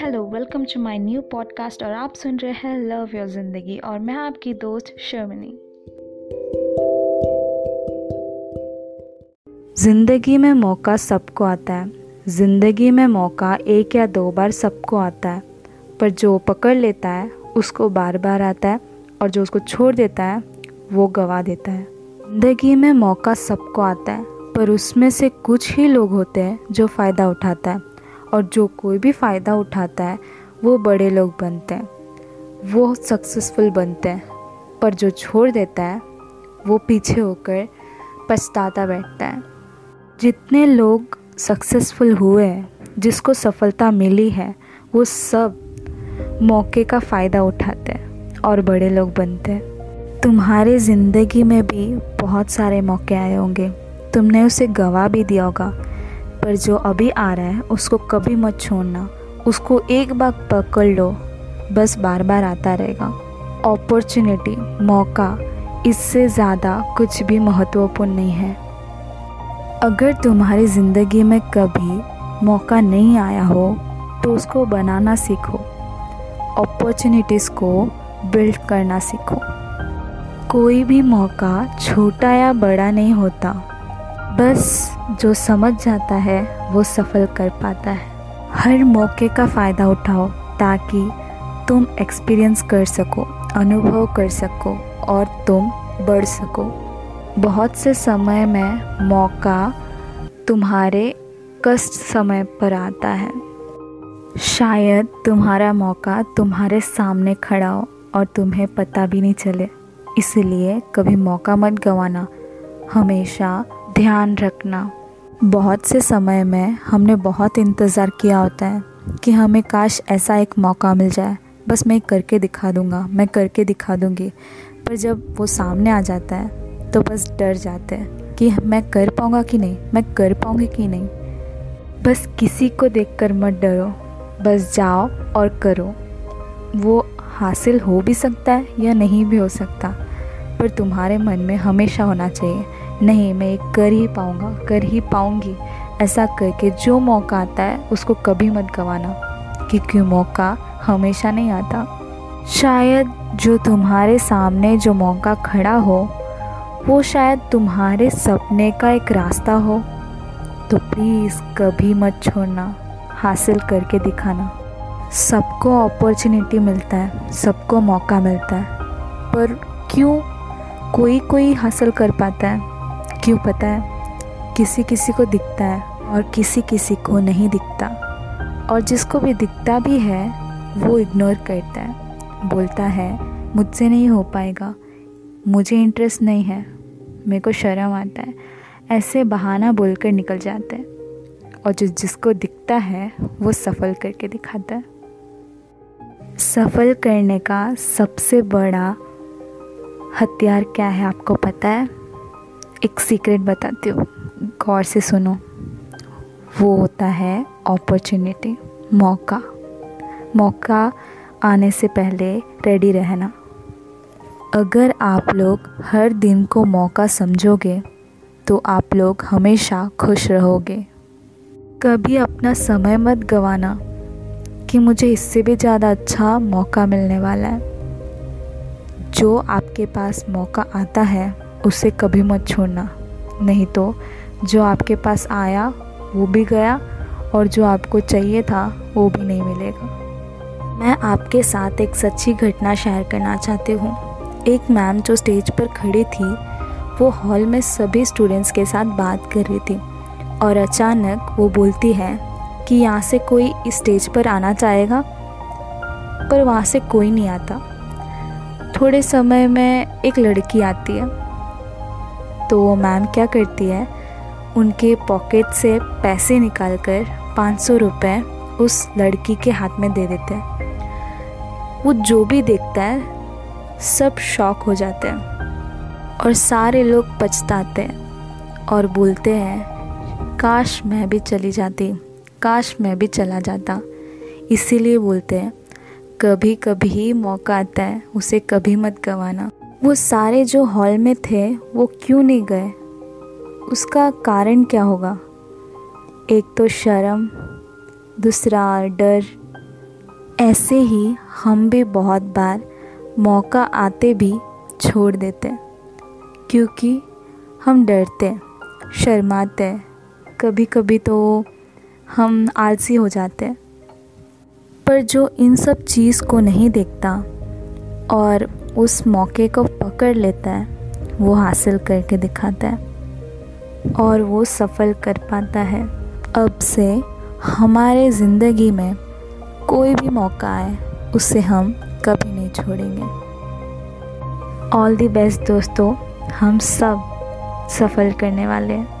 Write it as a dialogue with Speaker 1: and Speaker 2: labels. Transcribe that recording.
Speaker 1: Hello, welcome to my new podcast और आप सुन रहे हैं लव योर ज़िंदगी और मैं आपकी दोस्त शर्मिनी।
Speaker 2: ज़िंदगी में मौका सबको आता है। ज़िंदगी में मौका एक या दो बार सबको आता है। पर जो पकड़ लेता है, उसको बार बार आता है और जो उसको छोड़ देता है, वो गवा देता है। ज़िंदगी में मौका सबको आता है, पर उसमें से कुछ ही लोग होते हैं जो फ़ायदा उठाता है। और जो कोई भी फ़ायदा उठाता है, वो बड़े लोग बनते हैं। वो सक्सेसफुल बनते हैं, पर जो छोड़ देता है, वो पीछे होकर पछताता बैठता है। जितने लोग सक्सेसफुल हुए हैं, जिसको सफलता मिली है, वो सब मौके का फ़ायदा उठाते हैं और बड़े लोग बनते हैं। तुम्हारी ज़िंदगी में भी बहुत सारे मौके आए होंगे। तुमने उसे गवा भी दिया होगा। पर जो अभी आ रहा है, उसको कभी मत छोड़ना। उसको एक बार पकड़ लो। बस बार बार आता रहेगा। अपॉर्चुनिटी मौका, इससे ज़्यादा कुछ भी महत्वपूर्ण नहीं है। अगर तुम्हारी ज़िंदगी में कभी मौका नहीं आया हो तो उसको बनाना सीखो। अपॉर्चुनिटीज़ को बिल्ड करना सीखो। कोई भी मौका छोटा या बड़ा नहीं होता। बस जो समझ जाता है, वो सफल कर पाता है। हर मौके का फ़ायदा उठाओ, ताकि तुम एक्सपीरियंस कर सको, अनुभव कर सको, और तुम बढ़ सको। बहुत से समय में मौका तुम्हारे कष्ट समय पर आता है। शायद तुम्हारा मौका तुम्हारे सामने खड़ा हो और तुम्हें पता भी नहीं चले। इसलिए कभी मौका मत गंवाना। हमेशा ध्यान रखना। बहुत से समय में हमने बहुत इंतज़ार किया होता है कि हमें काश ऐसा एक मौका मिल जाए। बस मैं करके दिखा दूँगा, मैं करके दिखा दूँगी। पर जब वो सामने आ जाता है तो बस डर जाते हैं कि मैं कर पाऊँगा कि नहीं, मैं कर पाऊँगी कि नहीं। बस किसी को देखकर मत डरो, बस जाओ और करो। वो हासिल हो भी सकता है या नहीं भी हो सकता, पर तुम्हारे मन में हमेशा होना चाहिए। नहीं, मैं ये कर ही पाऊँगा, कर ही पाऊँगी। ऐसा करके जो मौका आता है, उसको कभी मत गंवाना, क्योंकि मौका हमेशा नहीं आता। शायद जो तुम्हारे सामने जो मौका खड़ा हो, वो शायद तुम्हारे सपने का एक रास्ता हो। तो प्लीज़ कभी मत छोड़ना, हासिल करके दिखाना। सबको अपॉर्चुनिटी मिलता है, सबको मौका मिलता है। पर क्यों कोई कोई हासिल कर पाता है? क्यों पता है? किसी किसी को दिखता है और किसी किसी को नहीं दिखता। और जिसको भी दिखता भी है, वो इग्नोर करता है। बोलता है, मुझसे नहीं हो पाएगा। मुझे इंटरेस्ट नहीं है। मेरे को शर्म आता है। ऐसे बहाना बोलकर निकल जाते हैं। और जो जिसको दिखता है, वो सफल करके दिखाता है। सफल करने का सबसे बड़ा हथियार क्या है आपको पता है? एक सीक्रेट बताती हूँ। गौर से सुनो। वो होता है अपॉर्चुनिटी मौका। मौका आने से पहले रेडी रहना। अगर आप लोग हर दिन को मौका समझोगे तो आप लोग हमेशा खुश रहोगे। कभी अपना समय मत गवाना कि मुझे इससे भी ज़्यादा अच्छा मौका मिलने वाला है। जो आपके पास मौका आता है उसे कभी मत छोड़ना। नहीं तो जो आपके पास आया, वो भी गया, और जो आपको चाहिए था, वो भी नहीं मिलेगा। मैं आपके साथ एक सच्ची घटना शेयर करना चाहती हूँ। एक मैम जो स्टेज पर खड़ी थी, वो हॉल में सभी स्टूडेंट्स के साथ बात कर रही थी, और अचानक वो बोलती है कि यहाँ से कोई स्टेज पर आना चाहेगा, पर वहाँ से कोई नहीं आता। थोड़े समय में एक लड़की आती है। तो वो मैम क्या करती है? उनके पॉकेट से पैसे निकाल कर पाँच सौ रुपये उस लड़की के हाथ में दे देते हैं। वो जो भी देखता है, सब शॉक हो जाते हैं और सारे लोग पछताते हैं और बोलते हैं, काश मैं भी चली जाती, काश मैं भी चला जाता। इसीलिए बोलते हैं कभी कभी मौका आता है, उसे कभी मत गंवाना। वो सारे जो हॉल में थे, वो क्यों नहीं गए? उसका कारण क्या होगा? एक तो शर्म, दूसरा डर। ऐसे ही हम भी बहुत बार मौका आते भी छोड़ देते, क्योंकि हम डरते, शर्माते। कभी कभी तो हम आलसी हो जाते। पर जो इन सब चीज़ को नहीं देखता और उस मौके को पकड़ लेता है, वो हासिल करके दिखाता है और वो सफल कर पाता है। अब से हमारे ज़िंदगी में कोई भी मौका आए, उसे हम कभी नहीं छोड़ेंगे। ऑल दी बेस्ट दोस्तों, हम सब सफल करने वाले हैं।